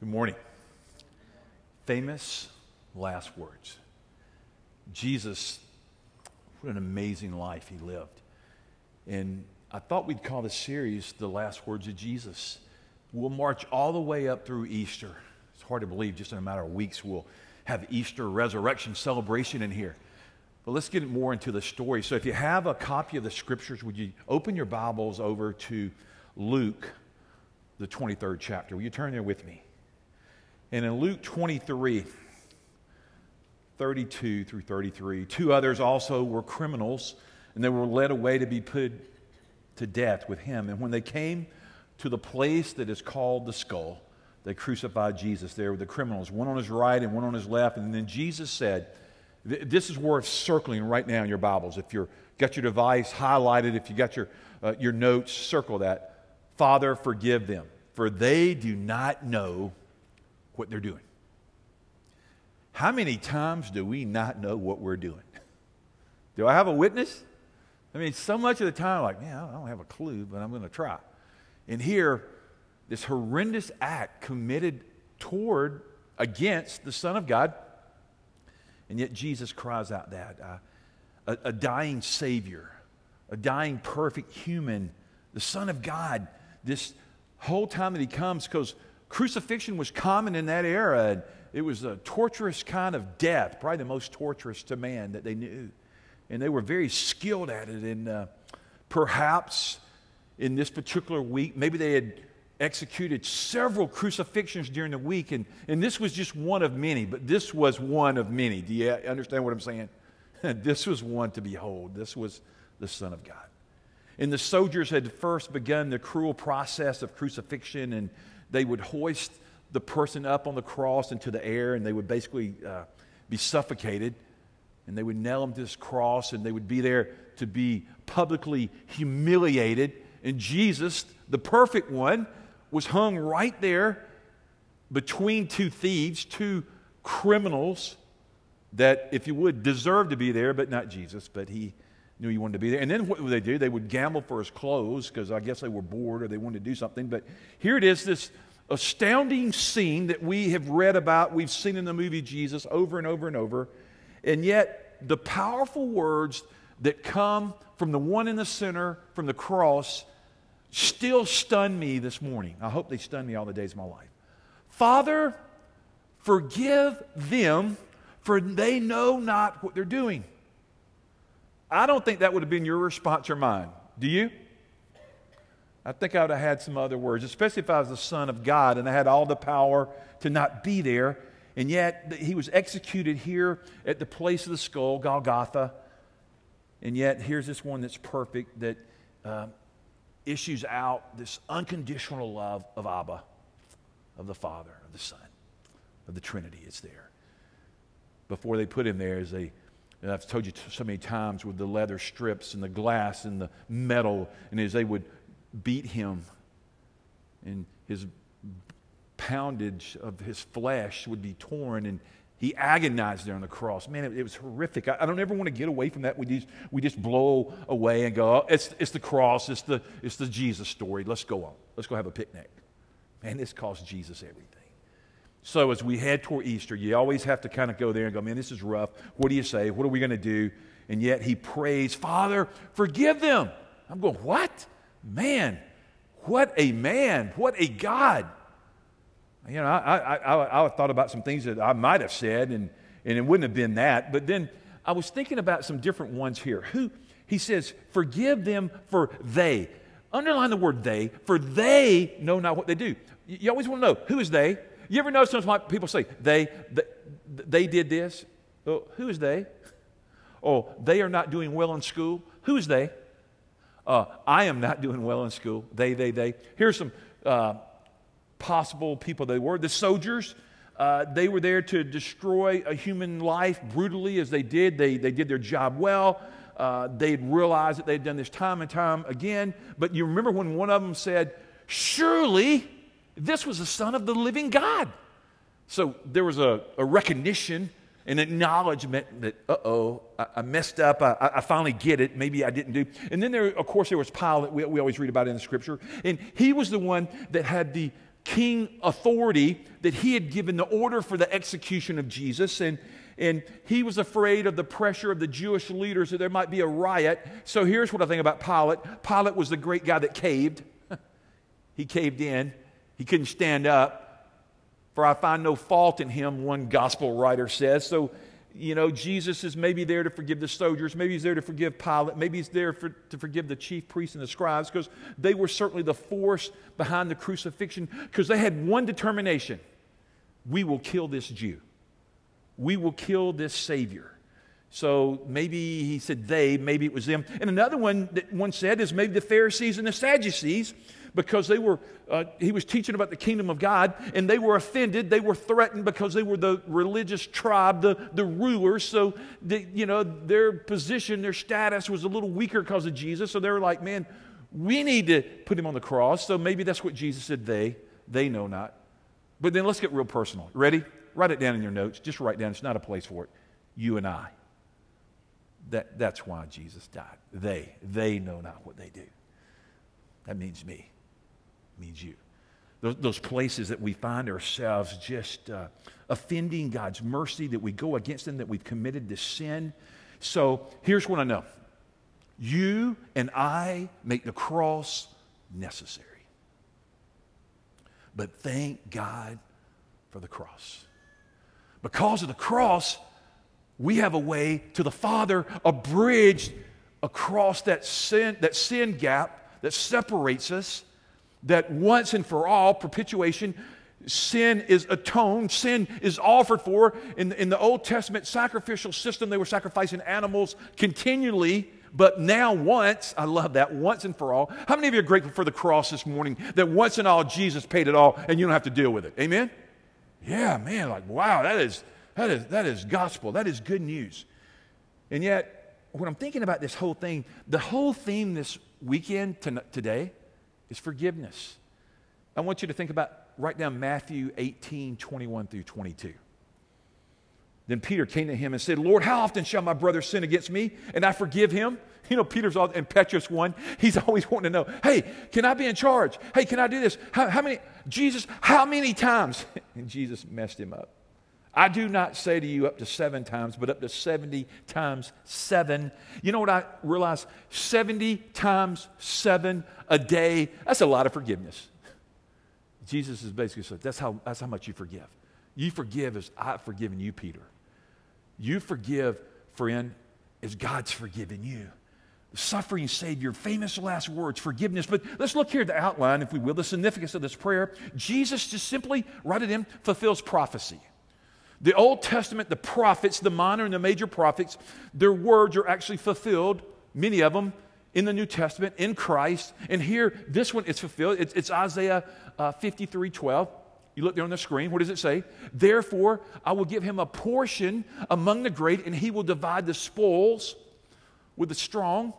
Good morning. Famous last words. Jesus, what an amazing life he lived. And I thought we'd call this series The Last Words of Jesus. We'll march all the way up through Easter. It's hard to believe, just in a matter of weeks, we'll have Easter resurrection celebration in here. But let's get more into the story. So if you have a copy of the scriptures, would you open your Bibles over to Luke, the 23rd chapter? Will you turn there with me? And in Luke 23, 32 through 33, two others also were criminals, and they were led away to be put to death with him. And when they came to the place that is called the skull, they crucified Jesus there with the criminals, one on his right and one on his left. And then Jesus said, This is worth circling right now in your Bibles. If you've got your device highlighted, if you got your, uh, your notes, circle that. Father, forgive them, for they do not know what they're doing. How many times do we not know what we're doing? Do I have a witness? I mean, so much of the time, like, man, I don't have a clue, but I'm going to try. And here, this horrendous act committed toward, against the Son of God, and yet Jesus cries out that uh, a, a dying Savior, a dying perfect human, the Son of God, this whole time that He comes, because crucifixion was common in that era. And it was a torturous kind of death, probably the most torturous to man that they knew. And they were very skilled at it. And uh, perhaps in this particular week, maybe they had executed several crucifixions during the week. And, and this was just one of many, but this was one of many. Do you understand what I'm saying? this was one to behold. This was the Son of God. And the soldiers had first begun the cruel process of crucifixion and they would hoist the person up on the cross into the air and they would basically uh, be suffocated. And they would nail them to this cross and they would be there to be publicly humiliated. And Jesus, the perfect one, was hung right there between two thieves, two criminals that, if you would, deserve to be there, but not Jesus, but he knew he wanted to be there. And then what would they do? They would gamble for his clothes because I guess they were bored or they wanted to do something. But here it is this astounding scene that we have read about, we've seen in the movie Jesus over and over and over. And yet, the powerful words that come from the one in the center, from the cross, still stun me this morning. I hope they stun me all the days of my life. Father, forgive them, for they know not what they're doing. I don't think that would have been your response or mine. Do you? I think I would have had some other words, especially if I was the Son of God and I had all the power to not be there. And yet, he was executed here at the place of the skull, Golgotha. And yet, here's this one that's perfect that uh, issues out this unconditional love of Abba, of the Father, of the Son, of the Trinity. It's there. Before they put him there, as they and I've told you so many times with the leather strips and the glass and the metal, and as they would beat him, and his poundage of his flesh would be torn, and he agonized there on the cross. Man, it, it was horrific. I, I, don't ever want to get away from that. We just, we just blow away and go, oh, it's, it's the cross, it's the, it's the Jesus story. Let's go on. Let's go have a picnic. Man, this cost Jesus everything. So as we head toward Easter, you always have to kind of go there and go, man, this is rough. What do you say? What are we going to do? And yet he prays, Father, forgive them. I'm going, what? Man, what a man. What a God. You know, I, I, I, I thought about some things that I might have said, and, and it wouldn't have been that. But then I was thinking about some different ones here. Who, he says, forgive them for they. Underline the word they, for they know not what they do. You always want to know who is they? You ever notice sometimes people say, they, they, they did this? Oh, who is they? Oh, they are not doing well in school. Who is they? Uh, I am not doing well in school. They, they, they. Here's some uh, possible people they were. The soldiers, uh, they were there to destroy a human life brutally as they did. They, they did their job well. Uh, they'd realized that they'd done this time and time again. But you remember when one of them said, Surely this was the Son of the living God. So there was a, a recognition, an acknowledgement that, uh oh, I, I, messed up. I, I, finally get it. Maybe I didn't do. And then there, of course, there was Pilate. We, we always read about in the scripture. And he was the one that had the king authority that he had given the order for the execution of Jesus. And, and he was afraid of the pressure of the Jewish leaders that there might be a riot. So here's what I think about Pilate Pilate was the great guy that caved. he caved in, he couldn't stand up. For I find no fault in him, one gospel writer says. So you know, Jesus is maybe there to forgive the soldiers, maybe he's there to forgive Pilate, maybe he's there for, to forgive the chief priests and the scribes, because they were certainly the force behind the crucifixion, because they had one determination we will kill this Jew, we will kill this Savior. So maybe he said they, maybe it was them. And another one that one said is maybe the Pharisees and the Sadducees because they were, uh, he was teaching about the kingdom of God, and they were offended. They were threatened because they were the religious tribe, the, the rulers. So, the, you know, their position, their status was a little weaker because of Jesus. So they were like, man, we need to put him on the cross. So maybe that's what Jesus said, they, they know not. But then let's get real personal. Ready? Write it down in your notes. Just write down. It's not a place for it. You and I. That, that's why Jesus died. They, they know not what they do. That means me it means you. Those, those places that we find ourselves just uh, offending God's mercy, that we go against Him, that we've committed this sin. So here's what I know you and I make the cross necessary. But thank God for the cross. Because of the cross, we have a way to the Father, a bridge across that sin, that sin gap that separates us that once and for all, perpetuation, sin is atoned, sin is offered for. In, in the Old Testament sacrificial system, they were sacrificing animals continually. But now, once, I love that, once and for all. How many of you are grateful for the cross this morning that once and all Jesus paid it all and you don't have to deal with it? Amen? Yeah, man, like, wow, that is, that is, that is gospel. That is good news. And yet, when I'm thinking about this whole thing, the whole theme this weekend to, today is forgiveness. I want you to think about, write down Matthew 18, 21 through 22. Then Peter came to him and said, Lord, how often shall my brother sin against me and I forgive him? You know, Peter's all impetuous one. He's always wanting to know, hey, can I be in charge? Hey, can I do this? How, how many, Jesus, how many times? And Jesus messed him up. I do not say to you up to seven times, but up to 70 times seven. You know what I realize? 70 times seven a day, that's a lot of forgiveness. Jesus is basically saying, that's how, that's how much you forgive. You forgive as I've forgiven you, Peter. You forgive, friend, as God's forgiven you. The suffering Savior, famous last words, forgiveness. But let's look here at the outline, if we will, the significance of this prayer. Jesus just simply, write it in, fulfills prophecy. The Old Testament, the prophets, the minor and the major prophets, their words are actually fulfilled, many of them, in the New Testament, in Christ. And here, this one is fulfilled. It's, it's Isaiah uh, 53 12. You look there on the screen. What does it say? Therefore, I will give him a portion among the great, and he will divide the spoils with the strong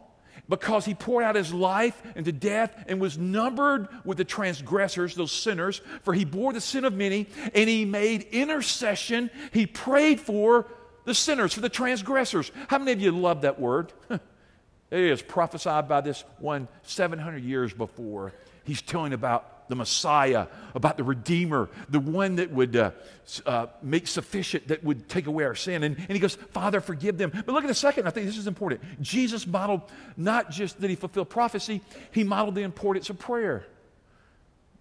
because he poured out his life into death and was numbered with the transgressors, those sinners, for he bore the sin of many, and he made intercession. He prayed for the sinners, for the transgressors. How many of you love that word? it is prophesied by this one 700 years before. He's telling about the Messiah, about the Redeemer, the one that would uh, uh, make sufficient, that would take away our sin. And, and he goes, Father, forgive them. But look at the second, I think this is important. Jesus modeled not just that he fulfilled prophecy, he modeled the importance of prayer.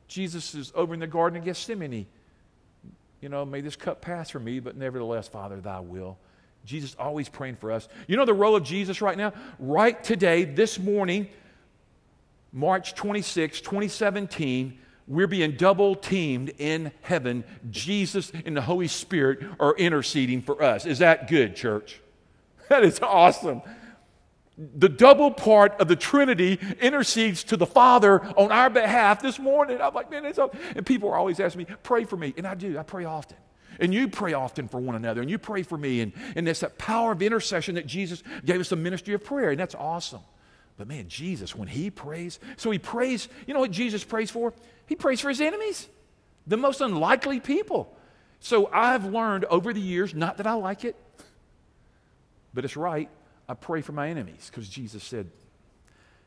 Jesus is over in the Garden of Gethsemane. You know, may this cup pass from me, but nevertheless, Father, thy will. Jesus always praying for us. You know the role of Jesus right now? Right today, this morning, March 26, 2017, we're being double teamed in heaven. Jesus and the Holy Spirit are interceding for us. Is that good, church? That is awesome. The double part of the Trinity intercedes to the Father on our behalf this morning. I'm like, man, it's up. And people are always asking me, pray for me. And I do, I pray often. And you pray often for one another, and you pray for me. And, and there's that power of intercession that Jesus gave us the ministry of prayer, and that's awesome. But man, Jesus, when he prays, so he prays, you know what Jesus prays for? He prays for his enemies, the most unlikely people. So I've learned over the years, not that I like it, but it's right. I pray for my enemies because Jesus said,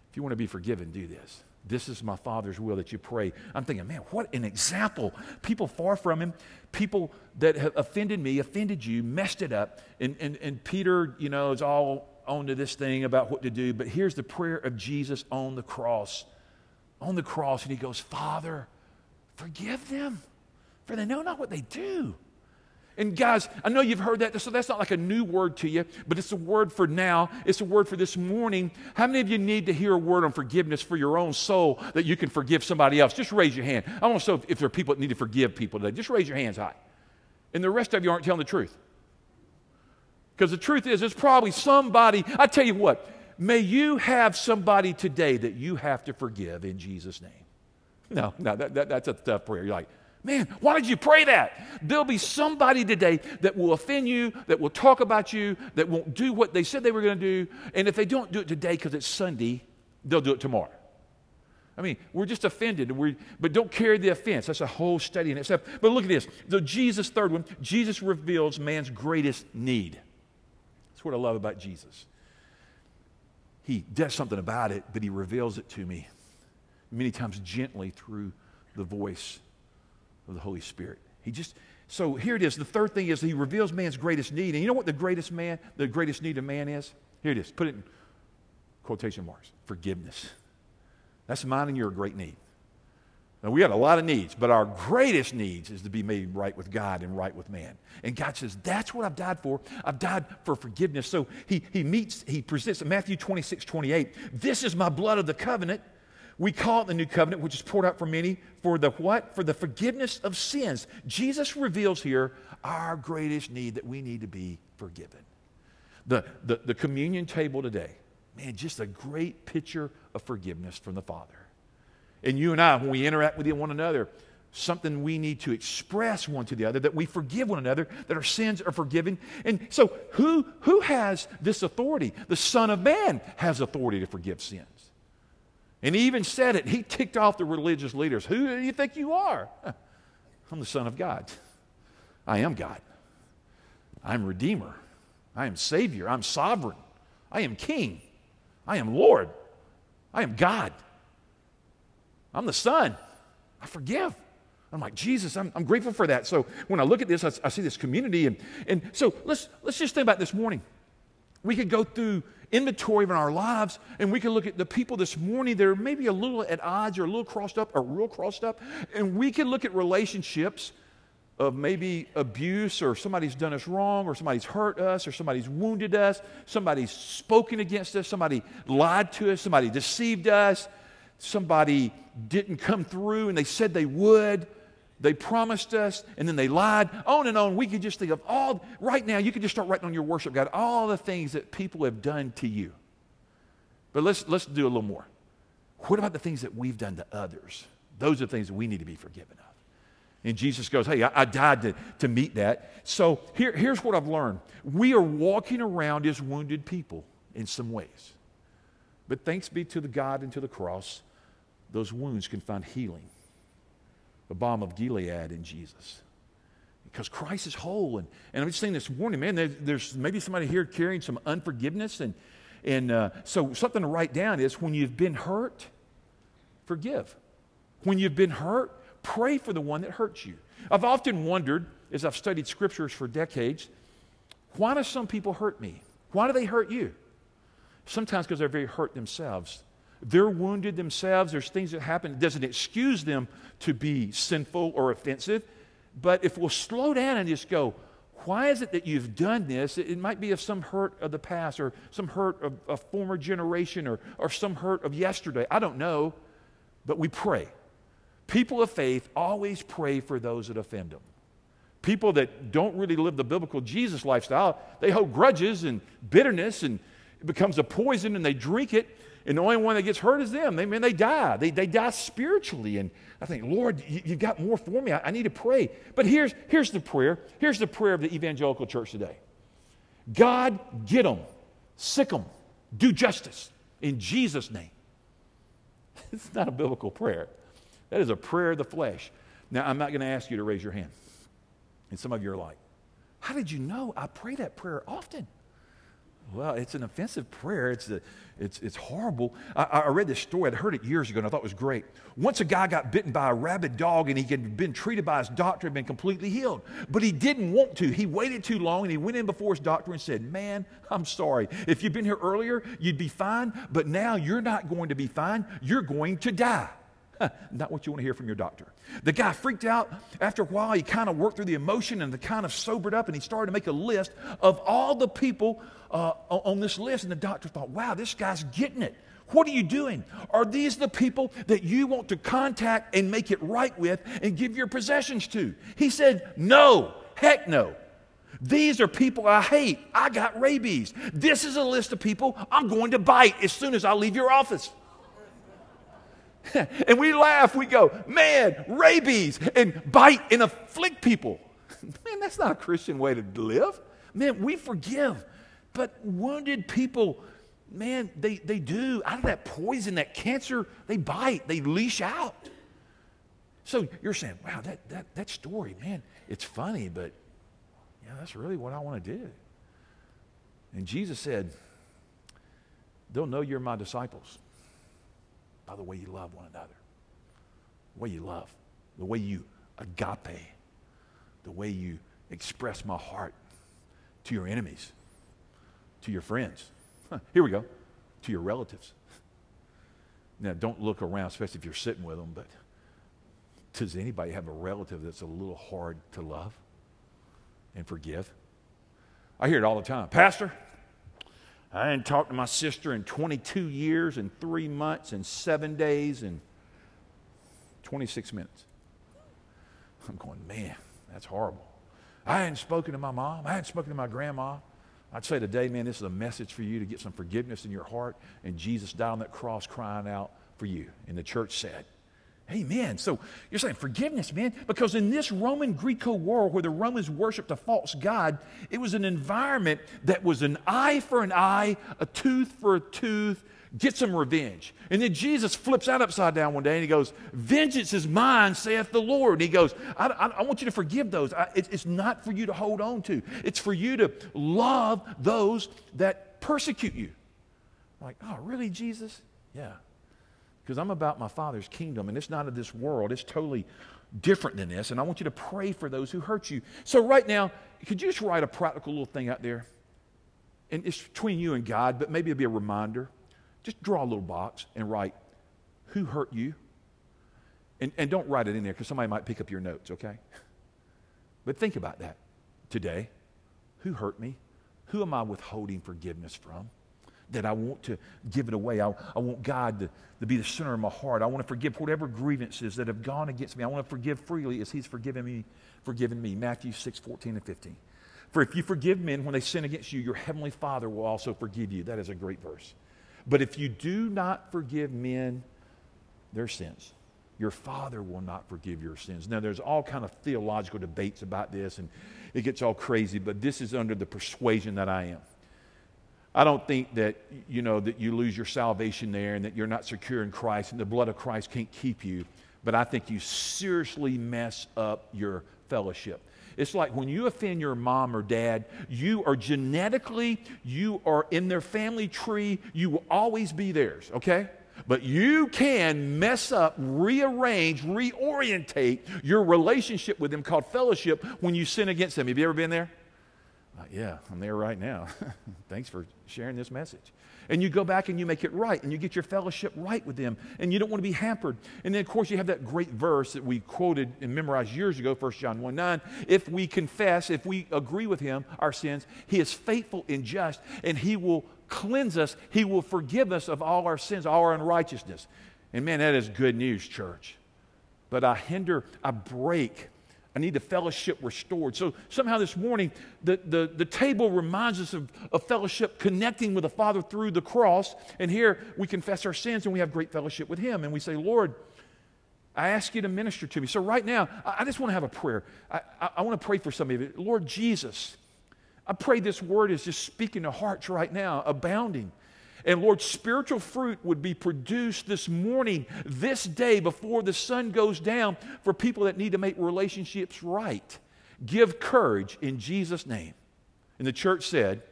if you want to be forgiven, do this. This is my Father's will that you pray. I'm thinking, man, what an example. People far from him, people that have offended me, offended you, messed it up. And, and, and Peter, you know, is all onto this thing about what to do. But here's the prayer of Jesus on the cross. On the cross, and he goes, Father, forgive them, for they know not what they do. And guys, I know you've heard that, so that's not like a new word to you, but it's a word for now. It's a word for this morning. How many of you need to hear a word on forgiveness for your own soul that you can forgive somebody else? Just raise your hand. I want to know if there are people that need to forgive people today. Just raise your hands high. And the rest of you aren't telling the truth. Because the truth is, there's probably somebody, I tell you what, may you have somebody today that you have to forgive in Jesus' name. No, no, that, that, that's a tough prayer. You're like, Man, why did you pray that? There'll be somebody today that will offend you, that will talk about you, that won't do what they said they were going to do. And if they don't do it today because it's Sunday, they'll do it tomorrow. I mean, we're just offended, we're, but don't carry the offense. That's a whole study in itself. But look at this. The Jesus, third one, Jesus reveals man's greatest need. That's what I love about Jesus. He does something about it, but he reveals it to me many times gently through the voice of the Holy Spirit. He just, so here it is. The third thing is he reveals man's greatest need. And you know what the greatest man, the greatest need of man is? Here it is. Put it in quotation marks. Forgiveness. That's mine and your great need. Now, we got a lot of needs, but our greatest needs is to be made right with God and right with man. And God says, That's what I've died for. I've died for forgiveness. So he, he meets, he presents in Matthew 26, 28, This is my blood of the covenant we call it the new covenant, which is poured out for many for the what? For the forgiveness of sins. Jesus reveals here our greatest need that we need to be forgiven. The, the, the communion table today, man, just a great picture of forgiveness from the Father. And you and I, when we interact with one another, something we need to express one to the other, that we forgive one another, that our sins are forgiven. And so, who, who has this authority? The Son of Man has authority to forgive sins. And he even said it. He ticked off the religious leaders. Who do you think you are? I'm the Son of God. I am God. I'm Redeemer. I am Savior. I'm sovereign. I am King. I am Lord. I am God. I'm the Son. I forgive. I'm like, Jesus, I'm, I'm grateful for that. So when I look at this, I, I see this community. And, and so let's, let's just think about this morning. We could go through inventory of our lives and we can look at the people this morning that are maybe a little at odds or a little crossed up or real crossed up. And we can look at relationships of maybe abuse or somebody's done us wrong or somebody's hurt us or somebody's wounded us, somebody's spoken against us, somebody lied to us, somebody deceived us, somebody didn't come through and they said they would. They promised us and then they lied. On and on. We could just think of all, right now, you could just start writing on your worship guide all the things that people have done to you. But let's, let's do a little more. What about the things that we've done to others? Those are things that we need to be forgiven of. And Jesus goes, Hey, I, I died to, to meet that. So here, here's what I've learned we are walking around as wounded people in some ways. But thanks be to the God and to the cross, those wounds can find healing the balm of Gilead in Jesus. Because Christ is whole. And, and I'm just saying this warning, man, there, there's maybe somebody here carrying some unforgiveness. And, and uh, so something to write down is when you've been hurt, forgive. When you've been hurt, pray for the one that hurts you. I've often wondered, as I've studied scriptures for decades, why do some people hurt me? Why do they hurt you? Sometimes because they're very hurt themselves. They're wounded themselves. There's things that happen. It doesn't excuse them to be sinful or offensive. But if we'll slow down and just go, why is it that you've done this? It, might be of some hurt of the past or some hurt of a former generation or, or some hurt of yesterday. I don't know. But we pray. People of faith always pray for those that offend them. People that don't really live the biblical Jesus lifestyle, they hold grudges and bitterness and it becomes a poison and they drink it and the only one that gets hurt is them. They, man, they die. They, they die spiritually. And I think, Lord, you, have got more for me. I, I need to pray. But here's, here's the prayer. Here's the prayer of the evangelical church today God, get them, sic them, do justice in Jesus' name. it's not a biblical prayer. That is a prayer of the flesh. Now, I'm not going to ask you to raise your hand. And some of you are like, how did you know I pray that prayer often? Well, it's an offensive prayer. It's, a, it's, it's horrible. I, I read this story. I'd heard it years ago and I thought it was great. Once a guy got bitten by a rabid dog and he had been treated by his doctor and been completely healed. But he didn't want to. He waited too long and he went in before his doctor and said, Man, I'm sorry. If you'd been here earlier, you'd be fine. But now you're not going to be fine. You're going to die. Not what you want to hear from your doctor. The guy freaked out. After a while, he kind of worked through the emotion and the kind of sobered up and he started to make a list of all the people uh, on this list. And the doctor thought, wow, this guy's getting it. What are you doing? Are these the people that you want to contact and make it right with and give your possessions to? He said, no, heck no. These are people I hate. I got rabies. This is a list of people I'm going to bite as soon as I leave your office. and we laugh, we go, man, rabies, and bite and afflict people. Man, that's not a Christian way to live. Man, we forgive. But wounded people, man, they, they do. Out of that poison, that cancer, they bite, they leash out. So you're saying, wow, that, that, that story, man, it's funny, but yeah, that's really what I want to do. And Jesus said, they'll know you're my disciples by the way you love one another, the way you love, the way you agape, the way you express my heart to your enemies, to your friends. Huh, here we go, to your relatives. Now, don't look around, especially if you're sitting with them, but does anybody have a relative that's a little hard to love and forgive? I hear it all the time. Pastor, I hadn't talked to my sister in 22 years and three months and seven days and 26 minutes. I'm going, man, that's horrible. I hadn't spoken to my mom. I hadn't spoken to my grandma. I'd say today, man, this is a message for you to get some forgiveness in your heart. And Jesus died on that cross crying out for you. And the church said, Amen. So you're saying forgiveness, man, because in this Roman Greco world where the Romans worshiped a false god, it was an environment that was an eye for an eye, a tooth for a tooth, get some revenge. And then Jesus flips out upside down one day and he goes, Vengeance is mine, saith the Lord. And he goes, I, I, I want you to forgive those. I, it, it's not for you to hold on to, it's for you to love those that persecute you. I'm like, oh, really, Jesus? Yeah because I'm about my Father's kingdom and it's not of this world. It's totally different than this. And I want you to pray for those who hurt you. So, right now, could you just write a practical little thing out there? And it's between you and God, but maybe it'll be a reminder. Just draw a little box and write, Who hurt you? And, and don't write it in there because somebody might pick up your notes, okay? But think about that today. Who hurt me? Who am I withholding forgiveness from? That I want to give it away. I, I want God to, to be the center of my heart. I want to forgive whatever grievances that have gone against me. I want to forgive freely as He's forgiven me, forgiven me. Matthew 6, 14 and 15. For if you forgive men when they sin against you, your heavenly Father will also forgive you. That is a great verse. But if you do not forgive men their sins, your Father will not forgive your sins. Now, there's all kind of theological debates about this, and it gets all crazy, but this is under the persuasion that I am. I don't think that, you know, that you lose your salvation there and that you're not secure in Christ and the blood of Christ can't keep you. But I think you seriously mess up your fellowship. It's like when you offend your mom or dad, you are genetically, you are in their family tree, you will always be theirs, okay? But you can mess up, rearrange, reorientate your relationship with them called fellowship when you sin against them. Have you ever been there? Uh, yeah, I'm there right now. Thanks for sharing this message. And you go back and you make it right and you get your fellowship right with them and you don't want to be hampered. And then, of course, you have that great verse that we quoted and memorized years ago, 1 John 1 9. If we confess, if we agree with him, our sins, he is faithful and just and he will cleanse us, he will forgive us of all our sins, all our unrighteousness. And man, that is good news, church. But I hinder, I break I need the fellowship restored. So somehow this morning, the, the, the table reminds us of, of fellowship connecting with the Father through the cross. And here we confess our sins and we have great fellowship with Him. And we say, Lord, I ask you to minister to me. So right now, I, I just want to have a prayer. I, I, I want to pray for some of you. Lord Jesus, I pray this word is just speaking to hearts right now, abounding. And Lord, spiritual fruit would be produced this morning, this day, before the sun goes down for people that need to make relationships right. Give courage in Jesus' name. And the church said,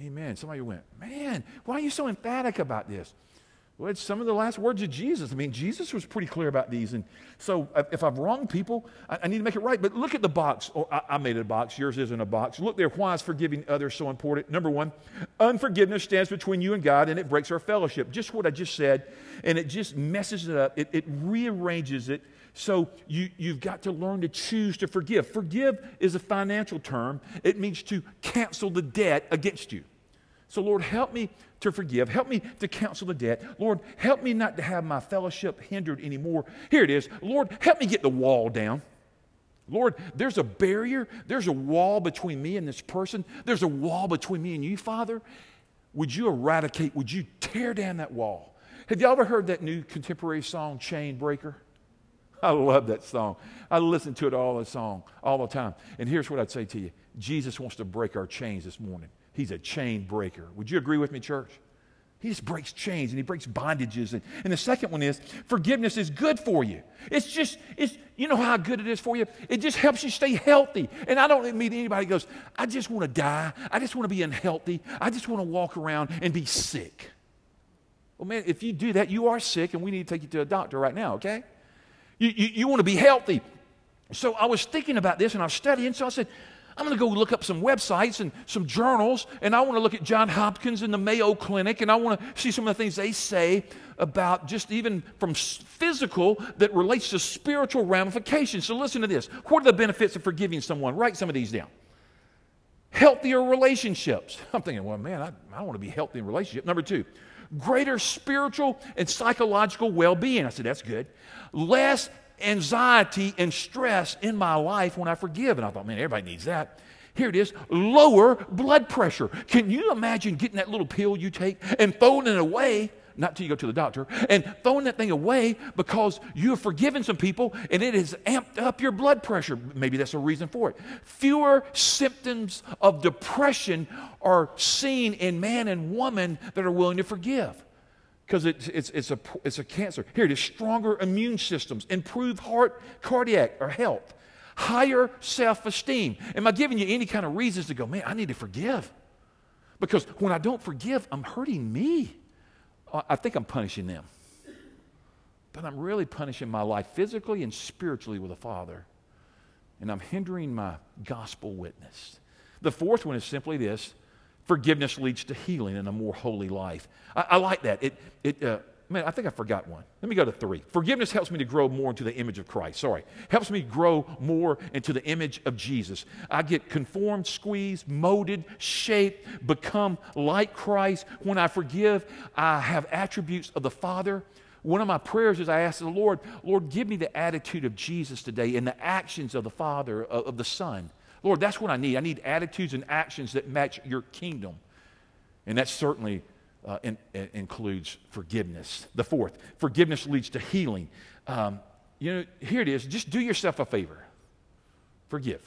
Amen. Somebody went, Man, why are you so emphatic about this? It's some of the last words of Jesus. I mean, Jesus was pretty clear about these. And so if I've wronged people, I, I need to make it right. But look at the box. Oh, I, I made a box. Yours isn't a box. Look there. Why is forgiving others so important? Number one, unforgiveness stands between you and God and it breaks our fellowship. Just what I just said. And it just messes it up, it, it rearranges it. So you, you've got to learn to choose to forgive. Forgive is a financial term, it means to cancel the debt against you. So, Lord, help me to forgive. Help me to cancel the debt. Lord, help me not to have my fellowship hindered anymore. Here it is. Lord, help me get the wall down. Lord, there's a barrier, there's a wall between me and this person, there's a wall between me and you, Father. Would you eradicate, would you tear down that wall? Have y'all ever heard that new contemporary song, Chain Breaker? I love that song. I listen to it all the song, all the time. And here's what I'd say to you Jesus wants to break our chains this morning. He's a chain breaker. Would you agree with me, church? He just breaks chains and he breaks bondages. And, and the second one is forgiveness is good for you. It's just, it's, you know how good it is for you? It just helps you stay healthy. And I don't meet anybody goes, I just want to die. I just want to be unhealthy. I just want to walk around and be sick. Well, man, if you do that, you are sick and we need to take you to a doctor right now, okay? You, you, you want to be healthy. So I was thinking about this and I was studying. So I said, I'm going to go look up some websites and some journals, and I want to look at John Hopkins and the Mayo Clinic, and I want to see some of the things they say about just even from physical that relates to spiritual ramifications. So listen to this. What are the benefits of forgiving someone? Write some of these down. Healthier relationships. I'm thinking, well, man, I, I want to be healthy in relationship. Number two, greater spiritual and psychological well being. I said, that's good. Less anxiety and stress in my life when I forgive. And I thought, man, everybody needs that. Here it is lower blood pressure. Can you imagine getting that little pill you take and throwing it away? Not till you go to the doctor, and throwing that thing away because you have forgiven some people and it has amped up your blood pressure. Maybe that's a reason for it. Fewer symptoms of depression are seen in man and woman that are willing to forgive because it's, it's, it's, a, it's a cancer. Here it is stronger immune systems, improved heart, cardiac, or health, higher self esteem. Am I giving you any kind of reasons to go, man, I need to forgive? Because when I don't forgive, I'm hurting me. I think I'm punishing them. But I'm really punishing my life physically and spiritually with a Father. And I'm hindering my gospel witness. The fourth one is simply this Forgiveness leads to healing and a more holy life. I, I like that. It, it, uh, man, I think I forgot one. Let me go to three. Forgiveness helps me to grow more into the image of Christ. Sorry. Helps me grow more into the image of Jesus. I get conformed, squeezed, molded, shaped, become like Christ. When I forgive, I have attributes of the Father. One of my prayers is I ask the Lord, Lord, give me the attitude of Jesus today and the actions of the Father, of, of the Son. Lord, that's what I need. I need attitudes and actions that match your kingdom. And that certainly uh, in, in includes forgiveness. The fourth, forgiveness leads to healing. Um, you know, here it is. Just do yourself a favor. Forgive.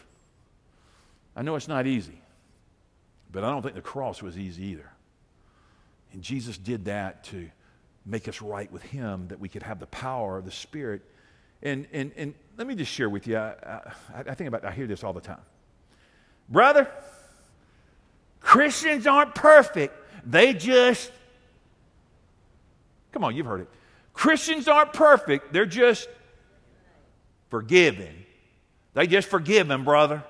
I know it's not easy, but I don't think the cross was easy either. And Jesus did that to make us right with Him, that we could have the power of the Spirit. And, and, and let me just share with you, I, I, I think about, I hear this all the time. Brother, Christians aren't perfect. They just, come on, you've heard it. Christians aren't perfect. They're just forgiven. They just forgive them, brother,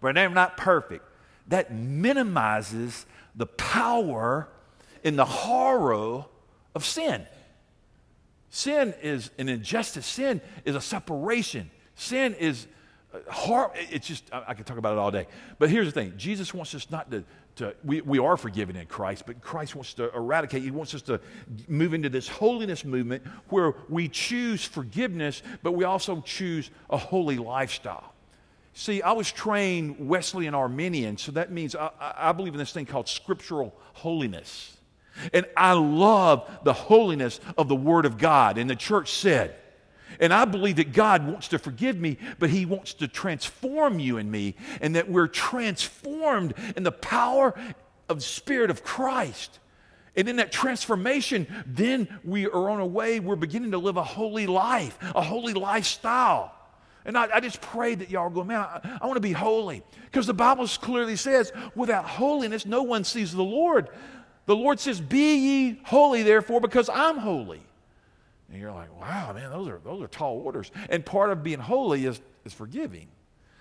but they're not perfect. That minimizes the power and the horror of sin. Sin is an injustice. Sin is a separation. Sin is It's just, I, I could talk about it all day. But here's the thing Jesus wants us not to, to we, we are forgiven in Christ, but Christ wants to eradicate. He wants us to move into this holiness movement where we choose forgiveness, but we also choose a holy lifestyle. See, I was trained Wesleyan Arminian, so that means I, I believe in this thing called scriptural holiness. And I love the holiness of the Word of God. And the church said, and I believe that God wants to forgive me, but He wants to transform you and me, and that we're transformed in the power of the Spirit of Christ. And in that transformation, then we are on a way, we're beginning to live a holy life, a holy lifestyle. And I, I just pray that y'all go, man, I, I want to be holy. Because the Bible clearly says, without holiness, no one sees the Lord. The Lord says, Be ye holy, therefore, because I'm holy. And you're like, wow, man, those are, those are tall orders. And part of being holy is, is forgiving.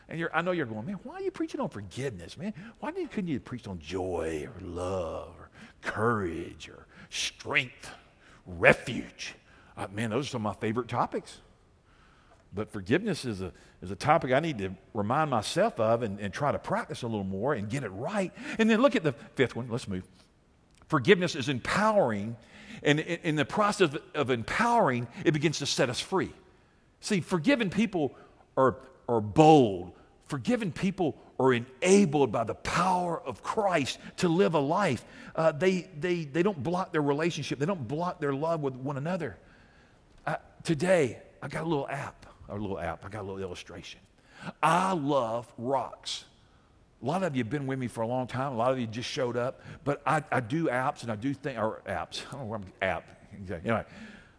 And I know you're going, man, why are you preaching on forgiveness, man? Why couldn't you preach on joy or love or courage or strength, refuge? Uh, man, those are some of my favorite topics. But forgiveness is a, is a topic I need to remind myself of and, and try to practice a little more and get it right. And then look at the fifth one. Let's move. Forgiveness is empowering. And in the process of empowering, it begins to set us free. See, forgiven people are, are bold. Forgiven people are enabled by the power of Christ to live a life. Uh, they, they, they don't block their relationship, they don't block their love with one another. Today, I got a little app, or a little app, I got a little illustration. I love rocks. A lot of you have been with me for a long time. A lot of you just showed up. But I, I do apps and I do things, or apps. I don't know where I'm, app. Anyway,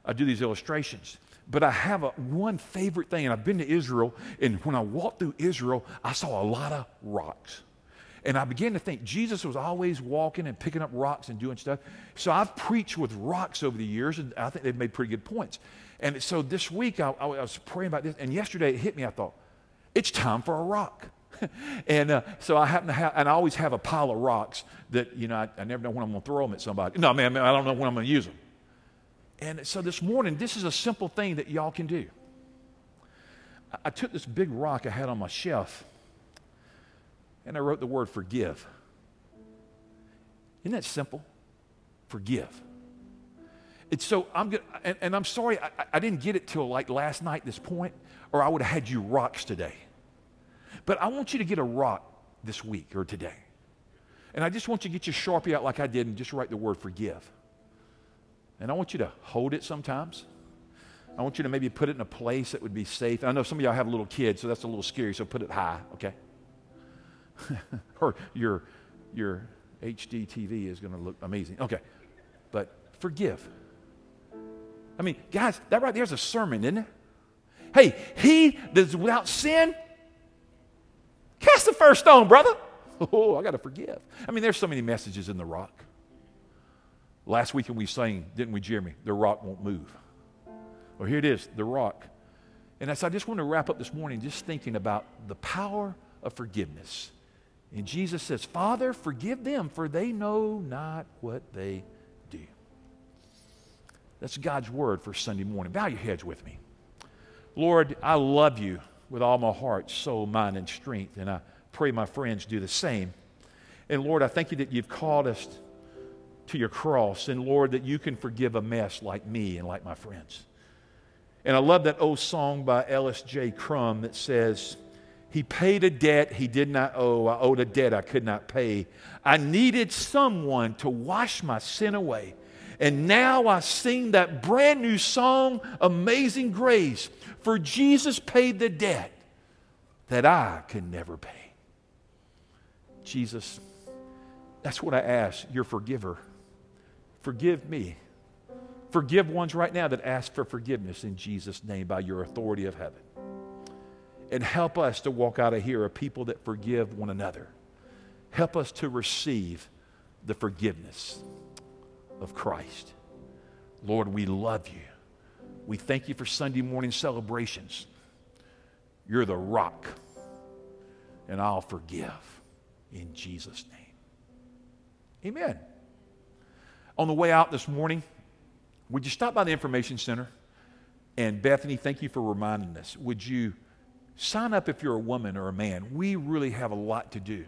I do these illustrations. But I have a, one favorite thing, and I've been to Israel, and when I walked through Israel, I saw a lot of rocks. And I began to think Jesus was always walking and picking up rocks and doing stuff. So I've preached with rocks over the years, and I think they've made pretty good points. And so this week, I, I was praying about this, and yesterday it hit me. I thought, it's time for a rock. and uh, so I happen to have, and I always have a pile of rocks that, you know, I, I never know when I'm going to throw them at somebody. No, man, I don't know when I'm going to use them. And so this morning, this is a simple thing that y'all can do. I, I took this big rock I had on my shelf and I wrote the word forgive. Isn't that simple? Forgive. It's so I'm good, and, and, I'm sorry I, I didn't get it till like last night, this point, or I would have had you rocks today. But I want you to get a rock this week or today. And I just want you to get your Sharpie out like I did and just write the word forgive. And I want you to hold it sometimes. I want you to maybe put it in a place that would be safe. I know some of y'all have little kids, so that's a little scary, so put it high, okay? or your, your HD TV is going to look amazing. Okay. But forgive. I mean, guys, that right there's a sermon, isn't it? Hey, he that's without sin, first stone, brother. Oh, I got to forgive. I mean, there's so many messages in the rock. Last weekend we sang, didn't we, Jeremy? The rock won't move. Well, here it is, the rock. And so I just want to wrap up this morning just thinking about the power of forgiveness. And Jesus says, Father, forgive them, for they know not what they do. That's God's word for Sunday morning. Bow your heads with me. Lord, I love you with all my heart, soul, mind, and strength. And I pray my friends do the same. And Lord, I thank you that you've called us to your cross. And Lord, that you can forgive a mess like me and like my friends. And I love that old song by Ellis J. Crum that says, He paid a debt he did not owe. I owed a debt I could not pay. I needed someone to wash my sin away. And now I sing that brand new song, Amazing Grace, for Jesus paid the debt that I could never pay. Jesus, that's what I ask, your forgiver. Forgive me. Forgive ones right now that ask for forgiveness in Jesus' name by your authority of heaven. And help us to walk out of here a people that forgive one another. Help us to receive the forgiveness of Christ. Lord, we love you. We thank you for Sunday morning celebrations. You're the rock, and I'll forgive in Jesus' name. Amen. On the way out this morning, would you stop by the Information Center? And Bethany, thank you for reminding us. Would you sign up if you're a woman or a man? We really have a lot to do